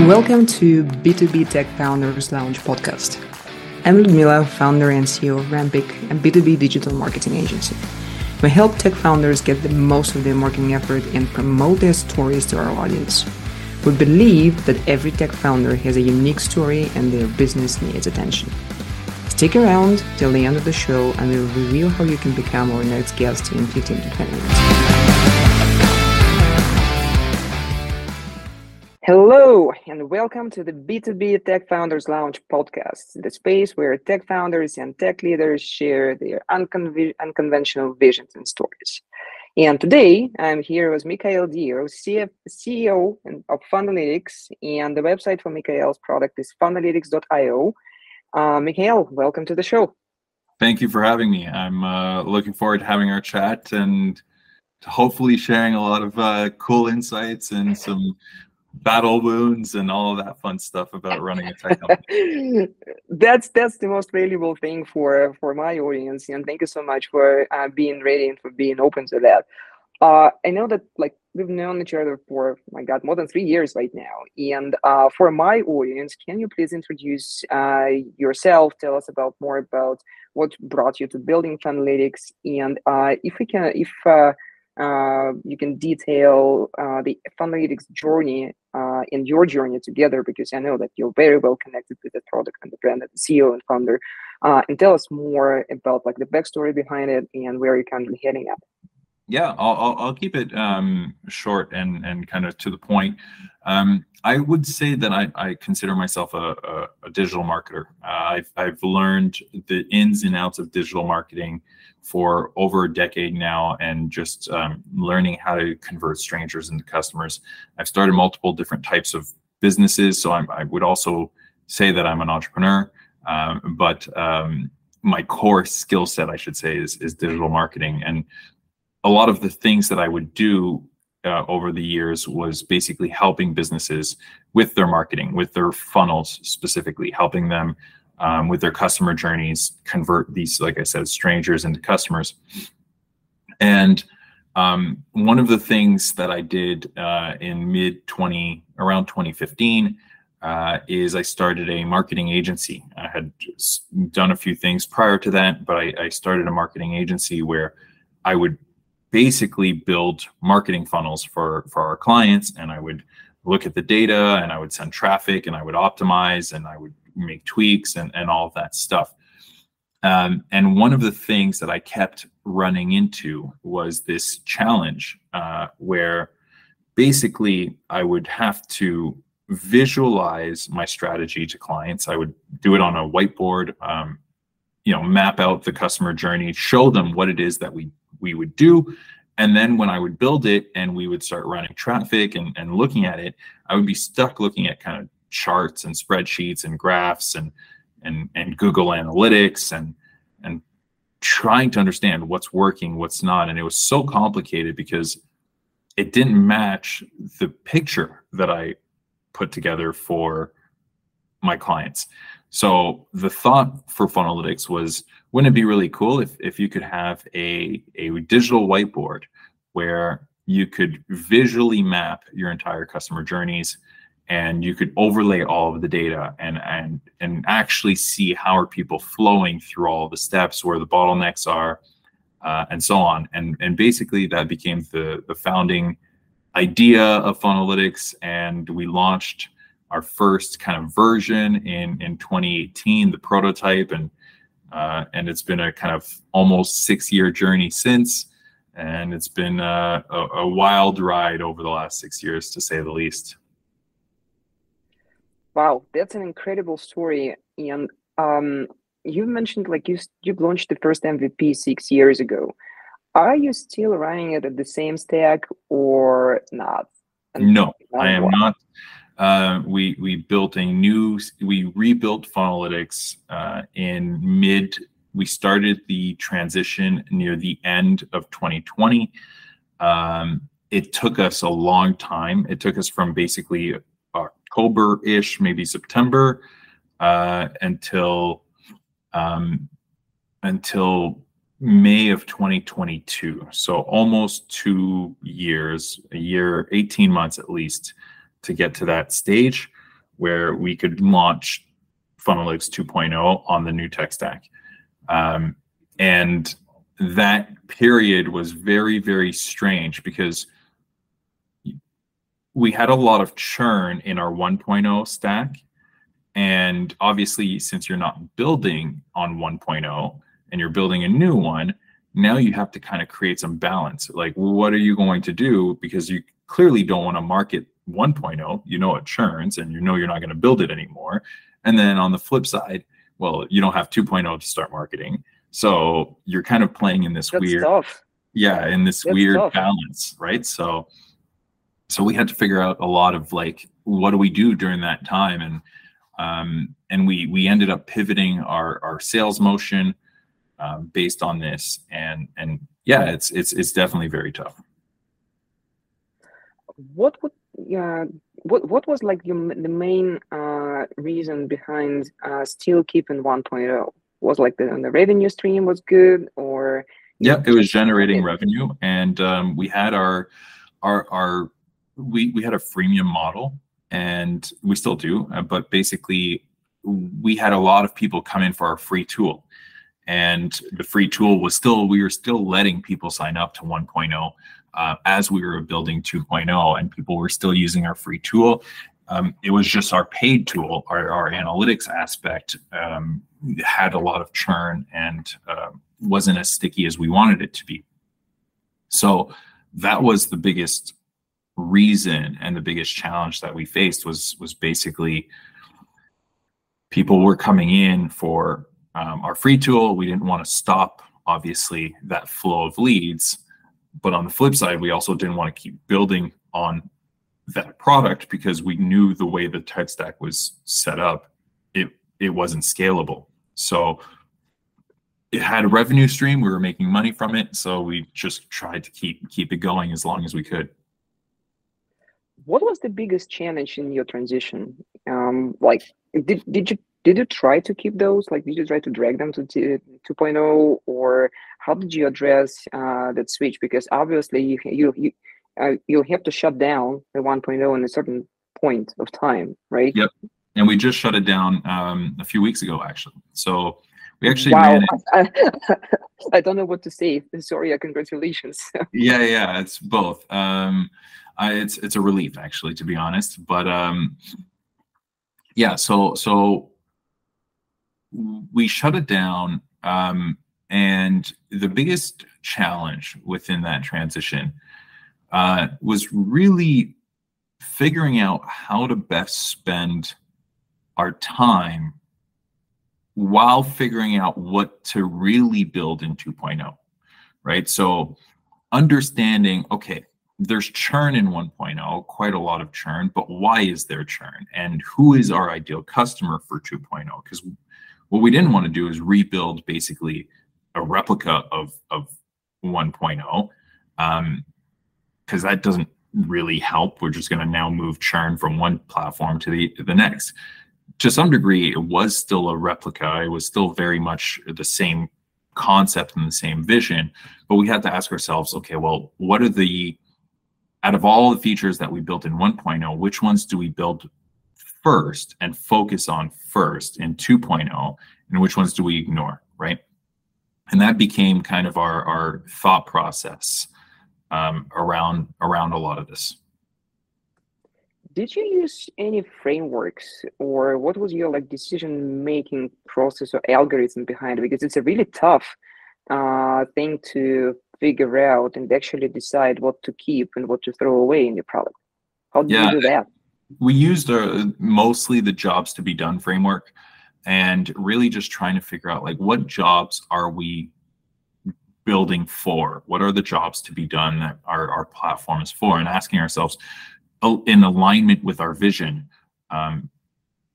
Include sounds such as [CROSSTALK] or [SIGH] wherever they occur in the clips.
Welcome to B2B Tech Founders Lounge podcast. I'm Liudmila, founder and CEO of Rampic, a B2B digital marketing agency. We help tech founders get the most of their marketing effort and promote their stories to our audience. We believe that every tech founder has a unique story and their business needs attention. Stick around till the end of the show and we'll reveal how you can become our next guest in 15 to 20 minutes. Hello, and welcome to the B2B Tech Founders Lounge podcast, the space where tech founders and tech leaders share their unconve- unconventional visions and stories. And today, I'm here with Mikael Dia, CF- CEO of Funnelytics, and the website for Mikael's product is funnelytics.io. Uh, Mikael, welcome to the show. Thank you for having me. I'm uh, looking forward to having our chat and hopefully sharing a lot of uh, cool insights and some battle wounds and all that fun stuff about running a tech company. [LAUGHS] that's that's the most valuable thing for for my audience, and thank you so much for uh, being ready and for being open to that. Uh, I know that like we've known each other for my God more than three years right now, and uh, for my audience, can you please introduce uh, yourself? Tell us about more about what brought you to building Funnelytics, and uh, if we can, if uh, you can detail uh, the Funnelytics journey uh, and your journey together because I know that you're very well connected with the product and the brand and the CEO and founder. Uh, and tell us more about like the backstory behind it and where you're currently heading at. Yeah, I'll, I'll, I'll keep it um, short and, and kind of to the point. Um, I would say that I, I consider myself a, a, a digital marketer. Uh, I've, I've learned the ins and outs of digital marketing for over a decade now and just um, learning how to convert strangers into customers. I've started multiple different types of businesses, so I'm, i would also say that I'm an entrepreneur. Um, but um, my core skill set, I should say, is, is digital marketing. And a lot of the things that I would do uh, over the years was basically helping businesses with their marketing, with their funnels specifically, helping them um, with their customer journeys, convert these, like I said, strangers into customers. And um, one of the things that I did uh, in mid 20, around 2015, uh, is I started a marketing agency. I had done a few things prior to that, but I, I started a marketing agency where I would basically build marketing funnels for for our clients, and I would look at the data, and I would send traffic, and I would optimize, and I would make tweaks and, and all of that stuff. Um, and one of the things that I kept running into was this challenge uh, where basically I would have to visualize my strategy to clients. I would do it on a whiteboard, um, you know, map out the customer journey, show them what it is that we we would do. And then when I would build it and we would start running traffic and, and looking at it, I would be stuck looking at kind of charts and spreadsheets and graphs and and and Google Analytics and and trying to understand what's working, what's not. And it was so complicated because it didn't match the picture that I put together for my clients. So the thought for Funnelytics was, wouldn't it be really cool if, if you could have a, a digital whiteboard where you could visually map your entire customer journeys and you could overlay all of the data and and and actually see how are people flowing through all the steps where the bottlenecks are uh, and so on. And and basically that became the the founding idea of funnelytics and we launched our first kind of version in in 2018 the prototype and uh, and it's been a kind of almost six year journey since and it's been uh, a, a wild ride over the last six years to say the least Wow, that's an incredible story. Ian. um, you mentioned like you you launched the first MVP six years ago. Are you still running it at the same stack or not? And no, I am not. Uh, we we built a new we rebuilt Funnelytics uh, in mid. We started the transition near the end of 2020. Um, it took us a long time. It took us from basically October-ish, maybe September, uh, until um, until May of 2022. So almost two years, a year, 18 months at least, to get to that stage. where we could launch Funnelytics 2.0 on the new tech stack. Um, and that period was very, very strange because we had a lot of churn in our 1.0 stack. And obviously, since you're not building on 1.0 and you're building a new one, now you have to kind of create some balance. Like, what are you going to do? Because you clearly don't want to market 1.0. You know it churns and you know you're not going to build it anymore. And then on the flip side, well, you don't have 2.0 to start marketing. So you're kind of playing in this That's weird, tough. yeah, in this That's weird tough. balance, right? So, so we had to figure out a lot of like, what do we do during that time? And, um, and we, we ended up pivoting our, our sales motion, um, based on this. And, and yeah, it's, it's, it's definitely very tough. What would yeah what what was like your, the main uh, reason behind uh, still keeping 1.0? Was like the, the revenue stream was good or Yeah, it was generating Okay. revenue, and um, we had our our our we we had a freemium model, and we still do. uh, But basically, we had a lot of people come in for our free tool, and the free tool was still we were still letting people sign up to 1.0 uh, as we were building 2.0, and people were still using our free tool. Um, it was just our paid tool, our, our analytics aspect um, had a lot of churn and uh, wasn't as sticky as we wanted it to be. So that was the biggest reason and the biggest challenge that we faced was was basically people were coming in for um, our free tool. We didn't want to stop, obviously, that flow of leads. But on the flip side, we also didn't want to keep building on that product because we knew the way the tech stack was set up, it it wasn't scalable. So it had a revenue stream. We were making money from it, so we just tried to keep keep it going as long as we could. what was the biggest challenge in your transition? Um, like did did you did you try to keep those? Like did you try to drag them to t- 2.0 or how did you address uh, that switch? Because obviously you you you uh, you'll have to shut down the 1.0 in a certain point of time, right? Yep. And we just shut it down um, a few weeks ago, actually. So we actually wow. [LAUGHS] I, I don't know what to say. Sorry, uh, congratulations. [LAUGHS] Yeah, yeah, it's both. Um, I, it's it's a relief actually, to be honest. But um, yeah, so so we shut it down, um, and the biggest challenge within that transition uh, was really figuring out how to best spend our time while figuring out what to really build in 2.0 right? So understanding okay there's churn in 1.0 quite a lot of churn but why is there churn? And who is our ideal customer for 2.0 because what we didn't want to do is rebuild basically a replica of of 1.0 um because that doesn't really help. We're just going to now move churn from one platform to the the next. To some degree it was still a replica. It was still very much the same concept and the same vision but we had to ask ourselves okay well what are the out of all the features that we built in 1.0 which ones do we build first and focus on first in 2.0 and which ones do we ignore right and that became kind of our our thought process um, around around a lot of this Did you use any frameworks or what was your like decision making process or algorithm behind it? Because it's a really tough uh, thing to figure out and actually decide what to keep and what to throw away in your product. How do Yeah. you do that? We used uh, mostly the jobs to be done framework and really just trying to figure out like what jobs are we building for? What are the jobs to be done that our, our platform is for? And asking ourselves in alignment with our vision um,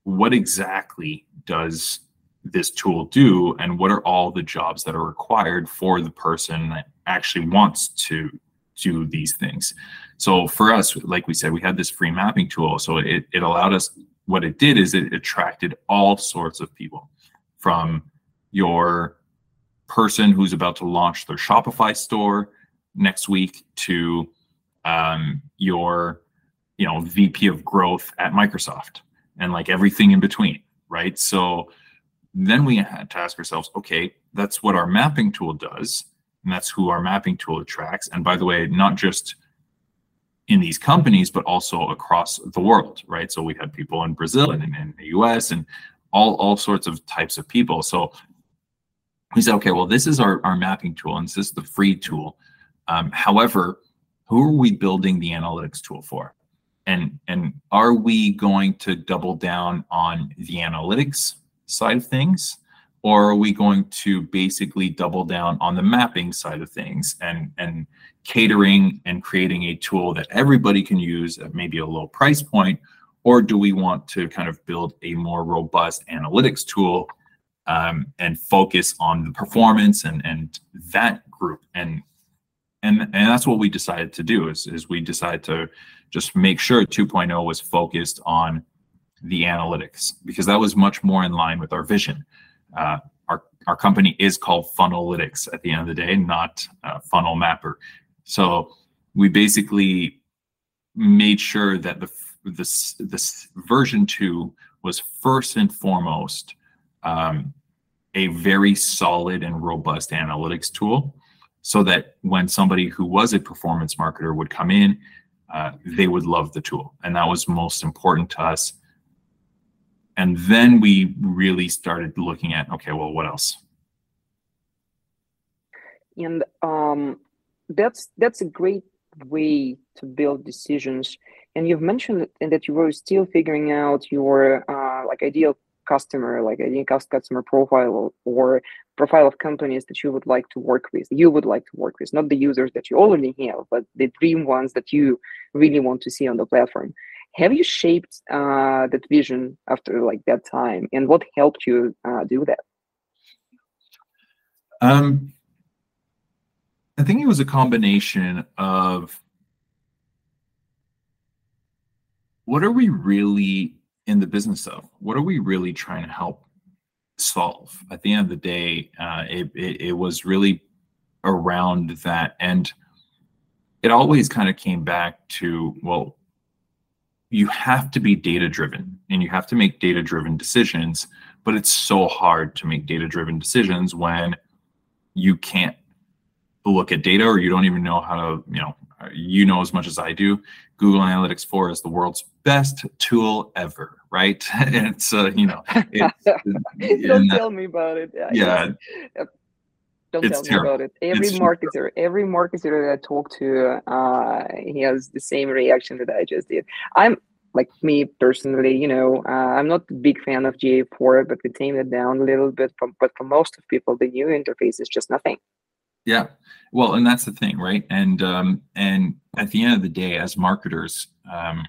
what exactly does this tool do? And what are all the jobs that are required for the person that actually wants to do these things so for us, like we said, we had this free mapping tool. So it, it allowed us, what it did is it attracted all sorts of people from your person who's about to launch their Shopify store next week to um, your, you know, VP of growth at Microsoft. and like everything in between, right? So then we had to ask ourselves, okay, that's what our mapping tool does, and that's who our mapping tool attracts. And by the way, not just in these companies, but also across the world, right? So we had people in Brazil and in the US and all, all sorts of types of people. So we said, okay, well, this is our, our mapping tool and this is the free tool. Um, however, who are we building the analytics tool for? And, and are we going to double down on the analytics side of things? Or are we going to basically double down on the mapping side of things and, and catering and creating a tool that everybody can use at maybe a low price point? Or do we want to kind of build a more robust analytics tool um, and focus on the performance and, and that group? And and and that's what we decided to do is, is we decided to just make sure 2.0 was focused on the analytics because that was much more in line with our vision uh, our our company is called funnelytics at the end of the day not uh, funnel mapper so we basically made sure that the this this version 2 was first and foremost um, a very solid and robust analytics tool so that when somebody who was a performance marketer would come in, uh, they would love the tool. And that was most important to us. And then we really started looking at okay, well, what else? And um, that's that's a great way to build decisions. And you've mentioned that you were still figuring out your uh, like ideal customer, like a customer profile or profile of companies that you would like to work with, you would like to work with, not the users that you already have, but the dream ones that you really want to see on the platform. Have you shaped uh, that vision after like that time, and what helped you uh, do that? Um, I think it was a combination of what are we really in the business of? What are we really trying to help solve? At the end of the day, uh, it, it, it was really around that. And it always kind of came back to, well, you have to be data driven and you have to make data driven decisions, but it's so hard to make data driven decisions when you can't look at data or you don't even know how to, you know, you know as much as I do. Google Analytics 4 is the world's best tool ever, right? [LAUGHS] it's uh, you know, [LAUGHS] don't tell me about it. Yeah, yeah don't tell me about it. Every it's marketer, every marketer that I talk to, uh, he has the same reaction that I just did. I'm like me personally, you know, uh, I'm not a big fan of GA4, but we tamed it down a little bit. From, but for most of people, the new interface is just nothing. Yeah, well, and that's the thing, right? And um, and at the end of the day, as marketers, um,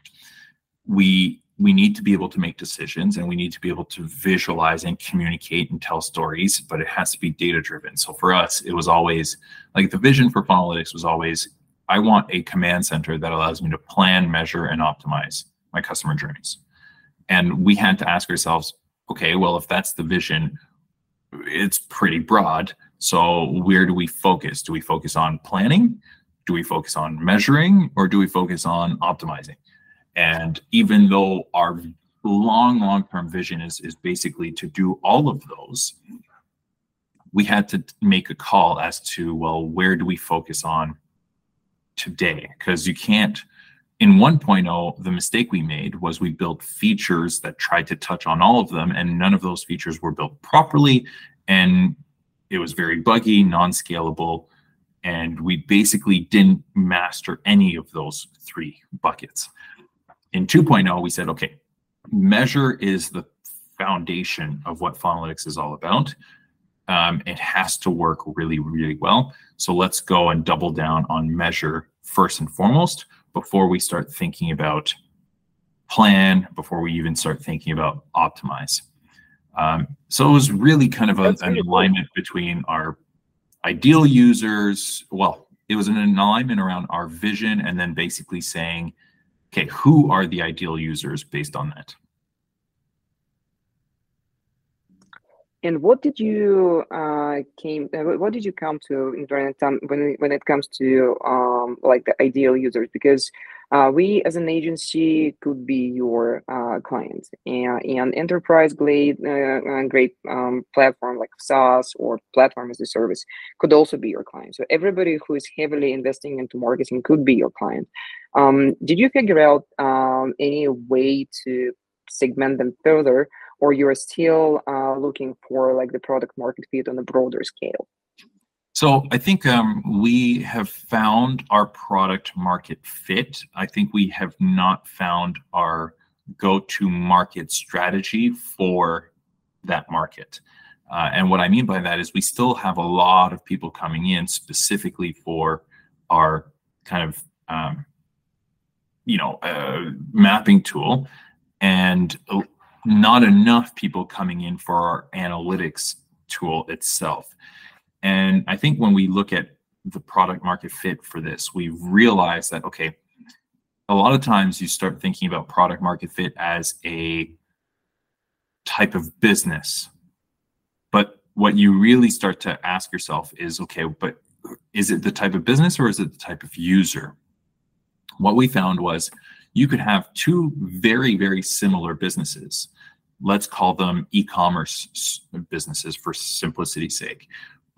we we need to be able to make decisions and we need to be able to visualize and communicate and tell stories, but it has to be data driven. So for us, it was always like the vision for Funnelytics was always I want a command center that allows me to plan, measure, and optimize my customer journeys. And we had to ask ourselves, okay, well, if that's the vision, it's pretty broad. So where do we focus? Do we focus on planning? Do we focus on measuring or do we focus on optimizing? And even though our long, long-term vision is, is basically to do all of those, we had to make a call as to, well, where do we focus on today? Because you can't, in 1.0, the mistake we made was we built features that tried to touch on all of them, and none of those features were built properly. And it was very buggy, non-scalable, and we basically didn't master any of those three buckets. In 2.0, we said, okay, measure is the foundation of what Funnelytics is all about. Um, it has to work really, really well. So let's go and double down on measure first and foremost before we start thinking about plan, before we even start thinking about optimize. Um, so it was really kind of a, an alignment between our ideal users. Well, it was an alignment around our vision and then basically saying, okay, who are the ideal users based on that? And what did you uh, came? Uh, what did you come to in when when it comes to um, like the ideal users? Because uh, we as an agency could be your uh, client and, and enterprise grade uh, great um, platform like SaaS or platform as a service could also be your client. So everybody who is heavily investing into marketing could be your client. Um, did you figure out um, any way to segment them further, or you're still uh, looking for like the product market fit on a broader scale? So I think um, we have found our product market fit. I think we have not found our go-to market strategy for that market. Uh, and what I mean by that is we still have a lot of people coming in specifically for our kind of um, you know uh, mapping tool, and not enough people coming in for our analytics tool itself. And I think when we look at the product market fit for this, we realize that, okay, a lot of times you start thinking about product market fit as a type of business. But what you really start to ask yourself is, okay, but is it the type of business or is it the type of user? What we found was you could have two very, very similar businesses. Let's call them e commerce businesses for simplicity's sake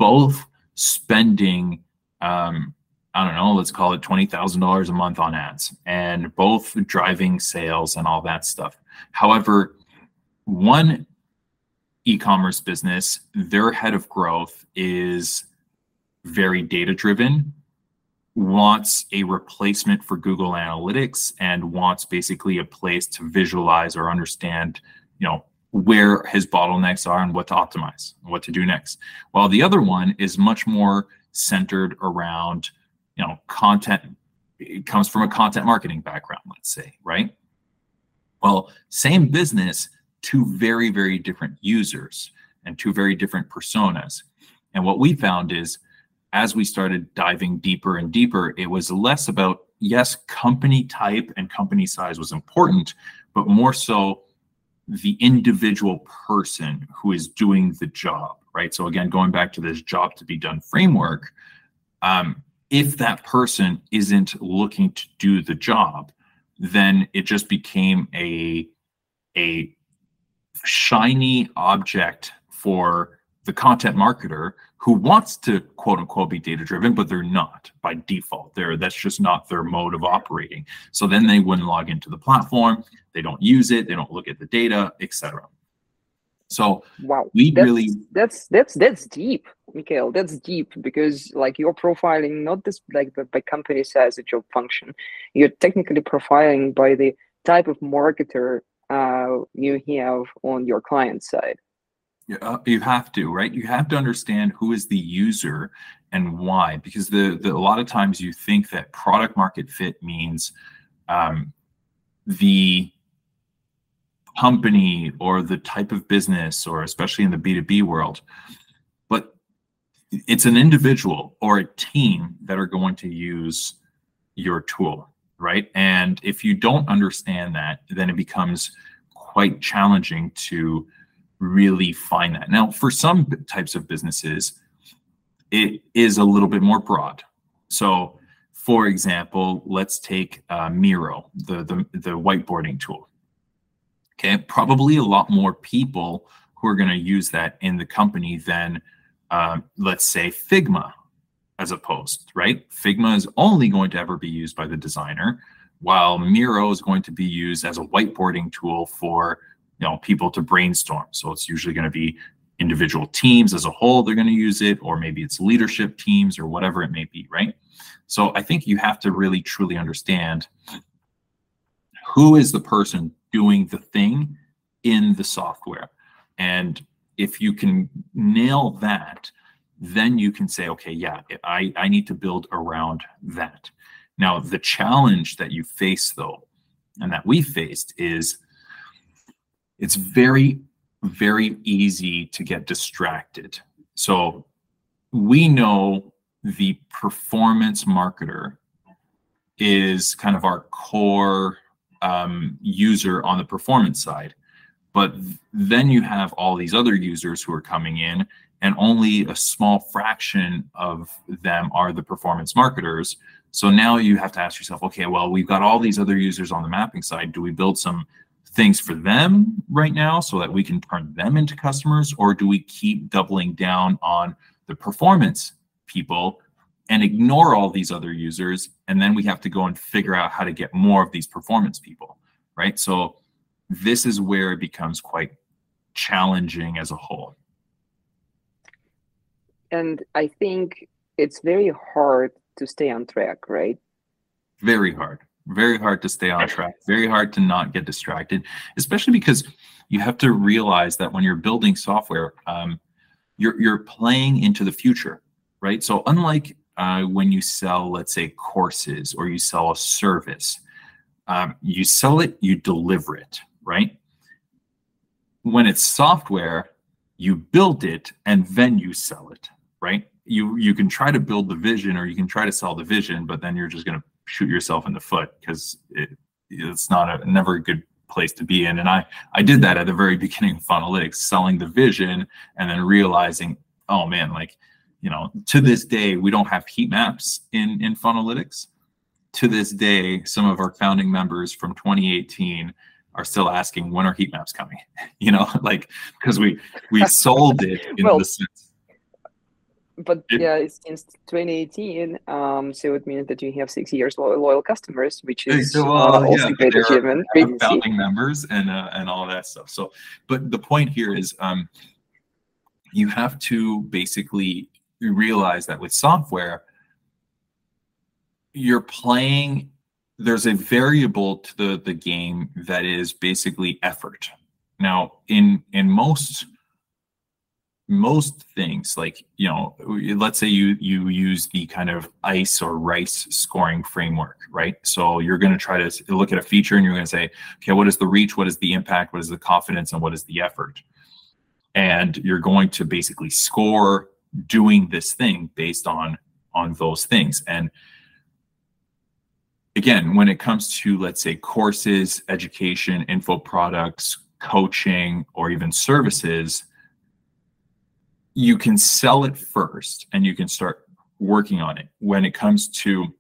both spending um, I don't know, let's call it $20,000 a month on ads and both driving sales and all that stuff. However, one e commerce business, their head of growth is very data driven, wants a replacement for Google Analytics, and wants basically a place to visualize or understand, you know, where his bottlenecks are and what to optimize, what to do next. While the other one is much more centered around, you know, content. It comes from a content marketing background, let's say, right? Well, same business, two very, very different users and two very different personas. And what we found is as we started diving deeper and deeper, it was less about, yes, company type and company size was important, but more so the individual person who is doing the job, right? So again, going back to this job to be done framework, um, if that person isn't looking to do the job, then it just became a a shiny object for the content marketer who wants to quote unquote be data driven, but they're not by default. They're that's just not their mode of operating. So then they wouldn't log into the platform, they don't use it, they don't look at the data, etc. So wow, we that's, really that's that's that's deep, Mikael. That's deep because like you're profiling not just like the, by company size a job function, you're technically profiling by the type of marketer uh, you have on your client side. Uh, you have to, right? You have to understand who is the user and why, because the, the a lot of times you think that product market fit means um, the company or the type of business, or especially in the B two B world, but it's an individual or a team that are going to use your tool, right? And if you don't understand that, then it becomes quite challenging to really find that. Now, for some types of businesses, it is a little bit more broad. So, for example, let's take uh, Miro, the, the the whiteboarding tool. Okay, probably a lot more people who are going to use that in the company than, um, let's say, Figma, as opposed, right? Figma is only going to ever be used by the designer, while Miro is going to be used as a whiteboarding tool for you know people to brainstorm. So it's usually going to be individual teams as a whole they're going to use it or maybe it's leadership teams or whatever it may be right? So i think you have to really truly understand who is the person doing the thing in the software. And if you can nail that then you can say okay yeah i i need to build around that. Now the challenge that you face though and that we faced is it's very, very easy to get distracted. So we know the performance marketer is kind of our core um, user on the performance side. But then you have all these other users who are coming in, and only a small fraction of them are the performance marketers. So now you have to ask yourself, okay, well, we've got all these other users on the mapping side. Do we build some things for them right now so that we can turn them into customers? Or do we keep doubling down on the performance people and ignore all these other users? And then we have to go and figure out how to get more of these performance people, right? So this is where it becomes quite challenging as a whole. And I think it's very hard to stay on track, right? Very hard. Very hard to stay on track. Very hard to not get distracted, especially because you have to realize that when you're building software, um, you're you're playing into the future, right? So unlike uh, when you sell, let's say, courses or you sell a service, um, you sell it, you deliver it, right? When it's software, you build it and then you sell it, right? you you can try to build the vision or you can try to sell the vision, but then you're just going to shoot yourself in the foot because it, it's not a never a good place to be in. And I I did that at the very [LAUGHS] beginning of Funnelytics, selling the vision and then realizing, oh man, like you know, to this day we don't have heat maps in in Funnelytics. To this day, some of our founding members from 2018 are still asking when are heat maps coming [LAUGHS] you know [LAUGHS] like because we we sold it in well, the sense but it, yeah, since 2018, um, so it means that you have six years loyal, loyal customers, which is so, uh, uh, also yeah, great achievement. Founding members and uh, and all that stuff. So, but the point here is, um, you have to basically realize that with software, you're playing. There's a variable to the the game that is basically effort. Now, in in most most things like you know let's say you you use the kind of ice or rice scoring framework right? So you're going to try to look at a feature and you're going to say okay what is the reach? What is the impact? What is the confidence? And what is the effort? And you're going to basically score doing this thing based on on those things. And again when it comes to let's say courses education info products coaching or even services you can sell it first and you can start working on it. When it comes to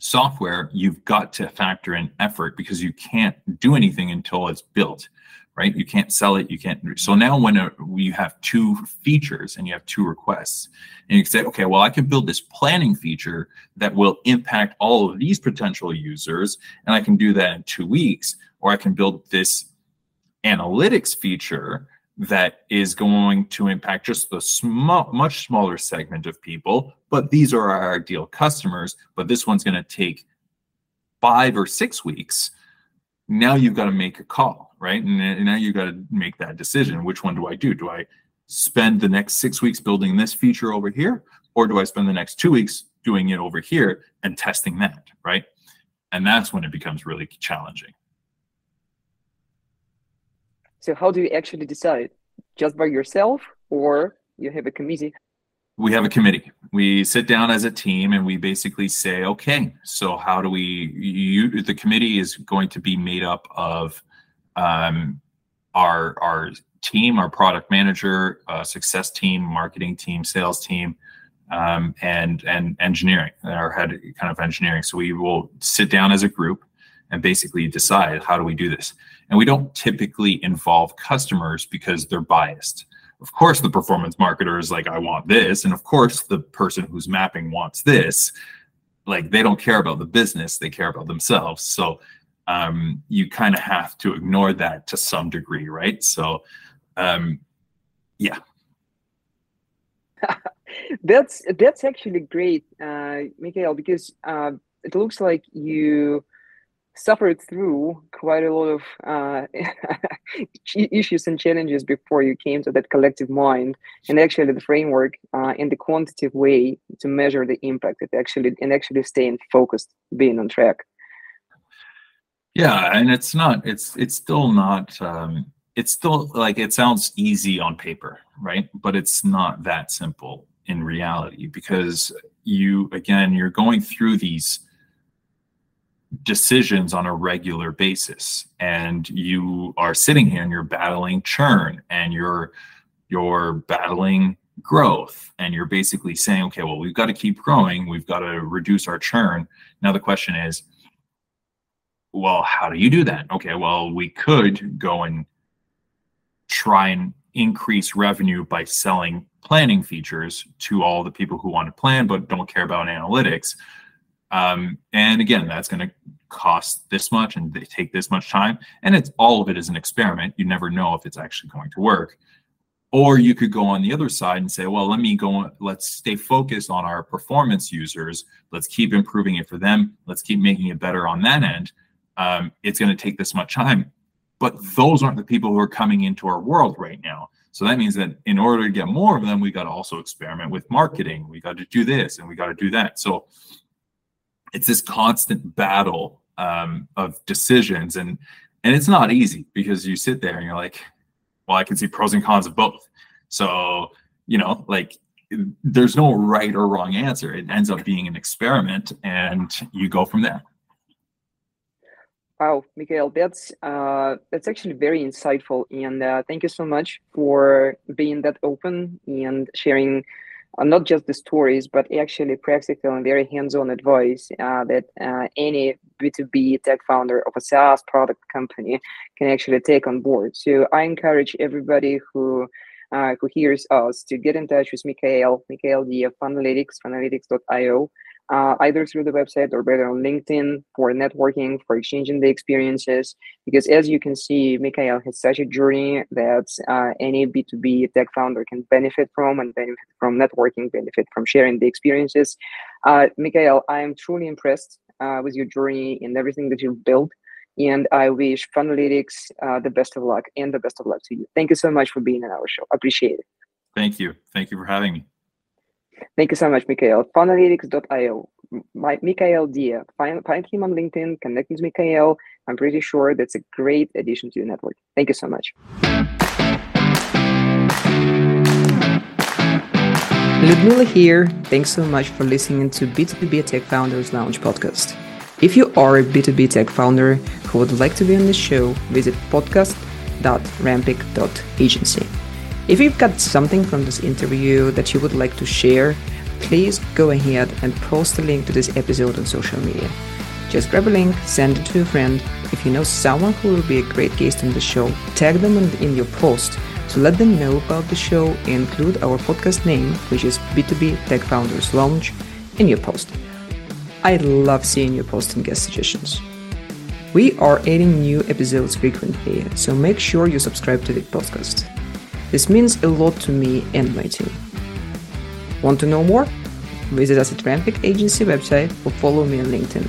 software, you've got to factor in effort because you can't do anything until it's built, right? You can't sell it. You can't. So now when a, you have two features and you have two requests, and you say, okay, well, I can build this planning feature that will impact all of these potential users, and I can do that in two weeks, or I can build this analytics feature that is going to impact just the small, much smaller segment of people. But these are our ideal customers. But this one's going to take five or six weeks. Now you've got to make a call, right? And now you've got to make that decision. Which one do I do? Do I spend the next six weeks building this feature over here? Or do I spend the next two weeks doing it over here and testing that, right? And that's when it becomes really challenging. So how do you actually decide? Just by yourself or you have a committee? We have a committee. We sit down as a team and we basically say, okay, so how do we, you, the committee is going to be made up of um, our, our team, our product manager, uh, success team, marketing team, sales team, um, and and engineering, our head kind of engineering. So we will sit down as a group and basically decide how do we do this. And we don't typically involve customers because they're biased. Of course, the performance marketer is like, I want this. And of course, the person who's mapping wants this. Like, they don't care about the business, they care about themselves. So, um, you kind of have to ignore that to some degree, right? So, um, yeah. [LAUGHS] that's that's actually great, uh, Mikael, because uh, it looks like you suffered through quite a lot of uh, [LAUGHS] issues and challenges before you came to that collective mind and actually the framework uh, in the quantitative way to measure the impact it actually and actually staying focused being on track. Yeah and it's not it's it's still not um, it's still like it sounds easy on paper right? But it's not that simple in reality because you again you're going through these decisions on a regular basis and you are sitting here and you're battling churn and you're you're battling growth and you're basically saying, okay, well, we've got to keep growing, we've got to reduce our churn. Now the question is, well, how do you do that? Okay, well, we could go and try and increase revenue by selling planning features to all the people who want to plan but don't care about analytics. Um, and again, that's going to cost this much and they take this much time. And it's all of it is an experiment. You never know if it's actually going to work. Or you could go on the other side and say, well, let me go, let's stay focused on our performance users. Let's keep improving it for them. Let's keep making it better on that end. Um, it's going to take this much time. But those aren't the people who are coming into our world right now. So that means that in order to get more of them, we got to also experiment with marketing. We got to do this and we got to do that. So it's this constant battle um, of decisions, and and it's not easy because you sit there and you're like, well, I can see pros and cons of both. So you know, like there's no right or wrong answer. It ends up being an experiment, and you go from there. Wow, Mikael, that's uh, that's actually very insightful, and uh, thank you so much for being that open and sharing not just the stories, but actually practical and very hands-on advice uh, that uh, any B2B tech founder of a SaaS product company can actually take on board. So I encourage everybody who uh, who hears us to get in touch with Mikael, Mikael the Funnelytics, funnelytics.io uh, either through the website or better on LinkedIn for networking, for exchanging the experiences. Because as you can see, Mikael has such a journey that uh, any B2B tech founder can benefit from and benefit from networking, benefit from sharing the experiences. Uh, Mikael, I am truly impressed uh, with your journey and everything that you've built. And I wish Funnelytics uh, the best of luck and the best of luck to you. Thank you so much for being on our show. Appreciate it. Thank you. Thank you for having me. Thank you so much, Mikael. Funnelytics.io. My, Mikael Dia. Find, find him on LinkedIn, connect with Mikael. I'm pretty sure that's a great addition to your network. Thank you so much. Liudmila here. Thanks so much for listening to B2B Tech Founders Lounge podcast. If you are a B2B tech founder who would like to be on the show, visit podcast.rampic.agency. If you've got something from this interview that you would like to share, please go ahead and post a link to this episode on social media. Just grab a link, send it to a friend. If you know someone who will be a great guest on the show, tag them in your post to let them know about the show and include our podcast name, which is B2B Tech Founders Lounge, in your post. I love seeing your post and guest suggestions. We are adding new episodes frequently, so make sure you subscribe to the podcast. This means a lot to me and my team. Want to know more? Visit us at Rampic Agency website or follow me on LinkedIn.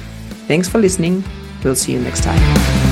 Thanks for listening. We'll see you next time.